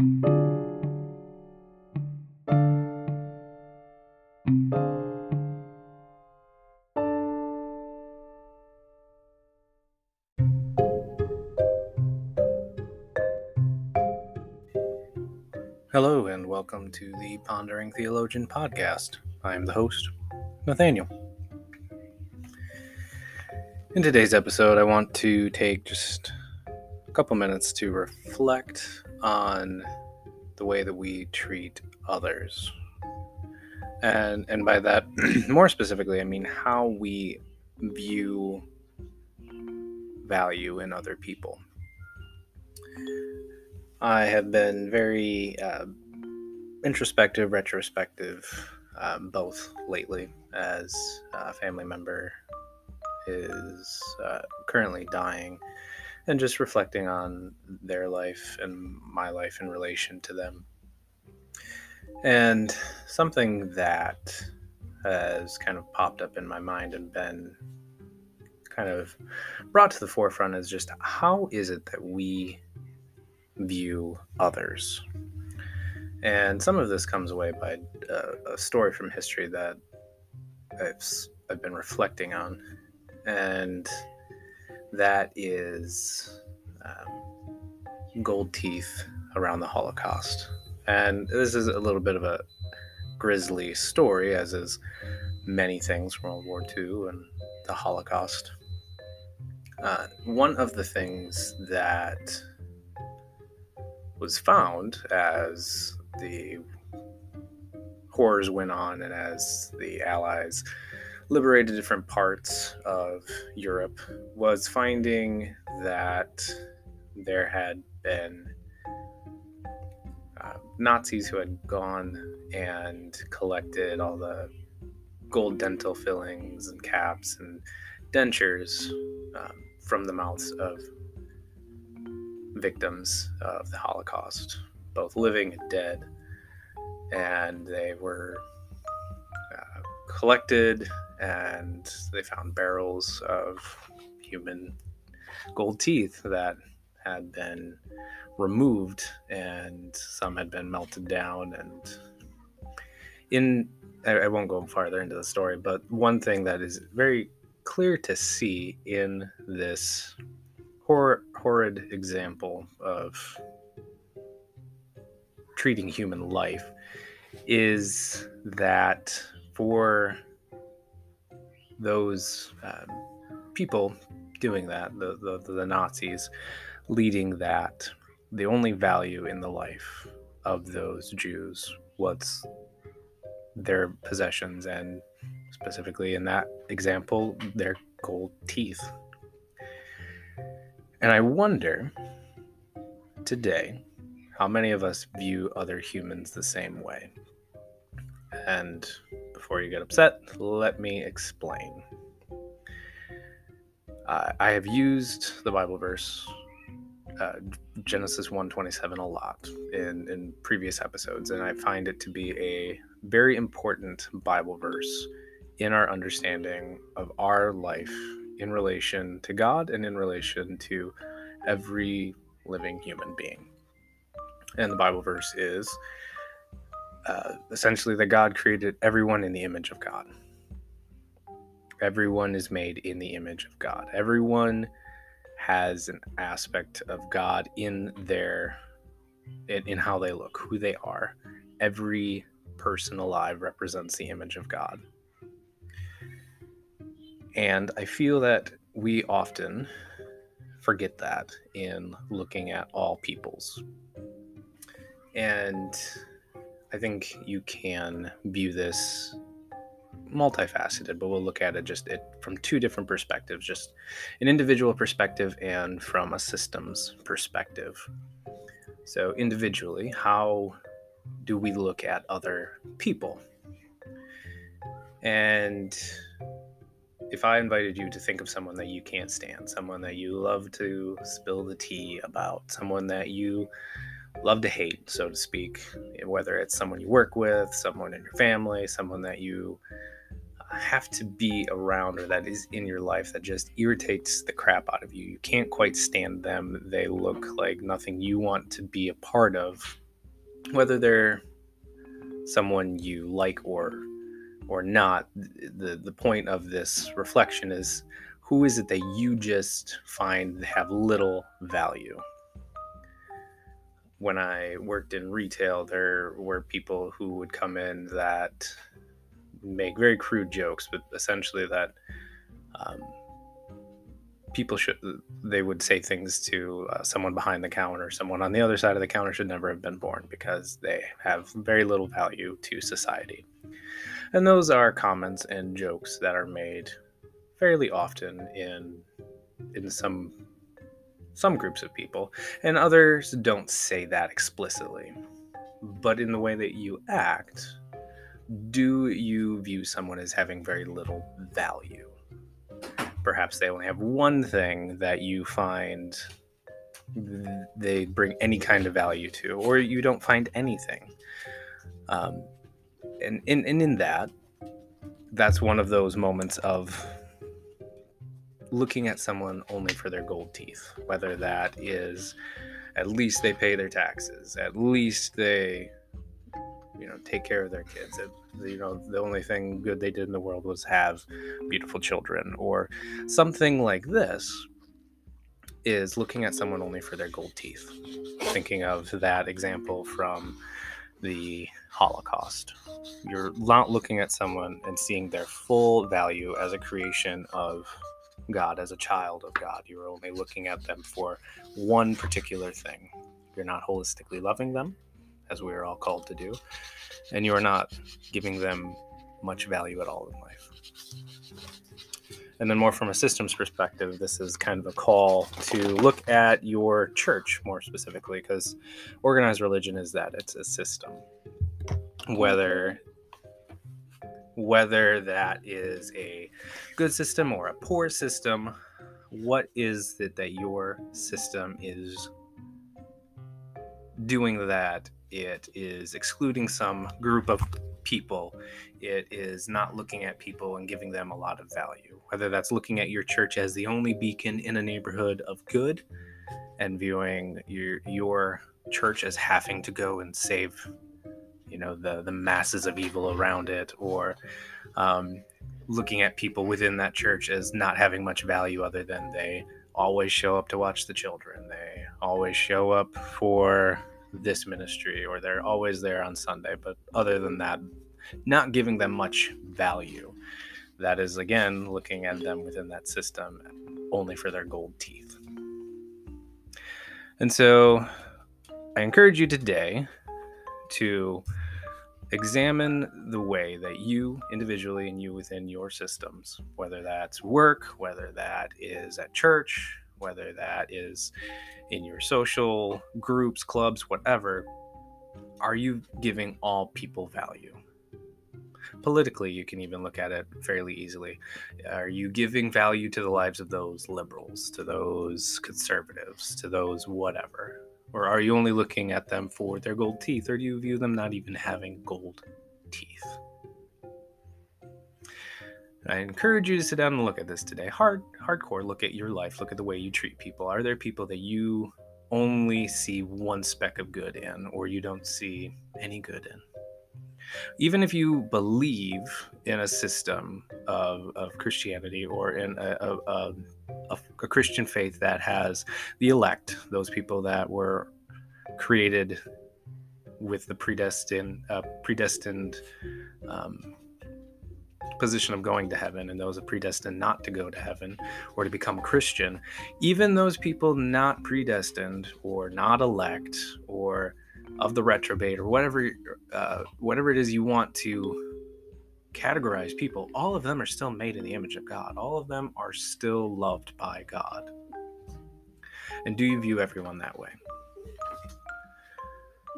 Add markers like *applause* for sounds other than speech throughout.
Hello, and welcome to the Pondering Theologian podcast. I am the host, Nathaniel. In today's episode, I want to take just a couple minutes to reflect on the way that we treat others. And, and by that, *clears throat* more specifically, I mean how we view value in other people. I have been very uh, introspective, retrospective, um, both lately, as a family member is uh, currently dying, and just reflecting on their life and my life in relation to them. And something that has kind of popped up in my mind and been kind of brought to the forefront is just how is it that we view others? And some of this comes away by uh, a story from history that I've, I've been reflecting on and that is um, gold teeth around the Holocaust. And this is a little bit of a grisly story, as is many things from World War II and the Holocaust. Uh, one of the things that was found as the horrors went on and as the Allies liberated different parts of Europe was finding that there had been uh, Nazis who had gone and collected all the gold dental fillings and caps and dentures um, from the mouths of victims of the Holocaust, both living and dead. And they were uh, collected and they found barrels of human gold teeth that had been removed and some had been melted down. And in I, won't go farther into the story but one thing that is very clear to see in this hor- horrid example of treating human life is that for those um, people doing that, the, the, the Nazis leading that, the only value in the life of those Jews was their possessions and specifically in that example, their gold teeth. And I wonder today how many of us view other humans the same way. And before you get upset, let me explain. Uh, I have used the Bible verse uh, Genesis 1:27 a lot in in previous episodes, and I find it to be a very important Bible verse in our understanding of our life in relation to God and in relation to every living human being. And the Bible verse is uh, essentially that God created everyone in the image of God. Everyone is made in the image of God. Everyone has an aspect of God in their in, in how they look, who they are. Every person alive represents the image of God. And I feel that we often forget that in looking at all peoples. And I think you can view this multifaceted, but we'll look at it just it from two different perspectives, just an individual perspective and from a systems perspective. So individually, how do we look at other people? And if I invited you to think of someone that you can't stand, someone that you love to spill the tea about, someone that you love to hate, so to speak, whether it's someone you work with, someone in your family, someone that you have to be around or that is in your life that just irritates the crap out of you. You can't quite stand them. They look like nothing you want to be a part of whether they're someone you like or or not the the point of this reflection is who is it that you just find have little value when i worked in retail there were people who would come in that make very crude jokes but essentially that um, people should they would say things to uh, someone behind the counter someone on the other side of the counter should never have been born because they have very little value to society. And those are comments and jokes that are made fairly often in in some some groups of people and others don't say that explicitly but in the way that you act do you view someone as having very little value perhaps they only have one thing that you find they bring any kind of value to, or you don't find anything. Um, and, and, and in that, that's one of those moments of looking at someone only for their gold teeth, whether that is at least they pay their taxes, at least they you know take care of their kids it, you know the only thing good they did in the world was have beautiful children or something like this is looking at someone only for their gold teeth. Thinking of that example from the holocaust. You're not looking at someone and seeing their full value as a creation of god as a child of god you're only looking at them for one particular thing you're not holistically loving them as we are all called to do, and you are not giving them much value at all in life. And then, more from a systems perspective, this is kind of a call to look at your church more specifically, because organized religion is that it's a system. Whether whether that is a good system or a poor system, what is it that your system is doing that it is excluding some group of people. It is not looking at people and giving them a lot of value. Whether that's looking at your church as the only beacon in a neighborhood of good and viewing your your church as having to go and save you know the the masses of evil around it or um, looking at people within that church as not having much value other than they always show up to watch the children they always show up for this ministry or they're always there on Sunday. But other than that, not giving them much value. That is, again, looking at them within that system only for their gold teeth. And so I encourage you today to examine the way that you individually and you within your systems, whether that's work, whether that is at church, whether that is in your social groups, clubs, whatever, are you giving all people value? Politically, you can even look at it fairly easily. Are you giving value to the lives of those liberals, to those conservatives, to those whatever? Or are you only looking at them for their gold teeth, or do you view them not even having gold teeth? I encourage you to sit down and look at this today. Hard, hardcore look at your life. Look at the way you treat people. Are there people that you only see one speck of good in, or you don't see any good in? Even if you believe in a system of, of Christianity or in a, a, a, a Christian faith that has the elect, those people that were created with the predestined, uh, predestined um, position of going to heaven and those are predestined not to go to heaven or to become Christian, even those people not predestined or not elect or of the reprobate or whatever uh, whatever it is you want to categorize people, all of them are still made in the image of God. All of them are still loved by God. And do you view everyone that way?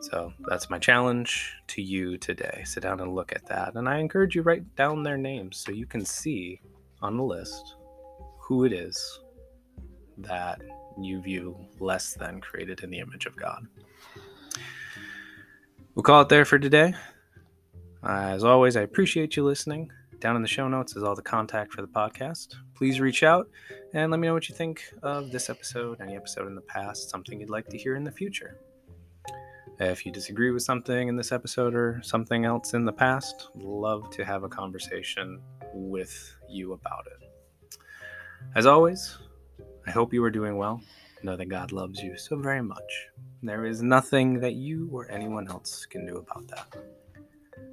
So that's my challenge to you today. Sit down and look at that. And I encourage you write down their names so you can see on the list who it is that you view less than created in the image of God. We'll call it there for today. Uh, as always, I appreciate you listening. Down in the show notes is all the contact for the podcast. Please reach out and let me know what you think of this episode, any episode in the past, something you'd like to hear in the future. If you disagree with something in this episode or something else in the past, love to have a conversation with you about it. As always, I hope you are doing well. Know that God loves you so very much. There is nothing that you or anyone else can do about that.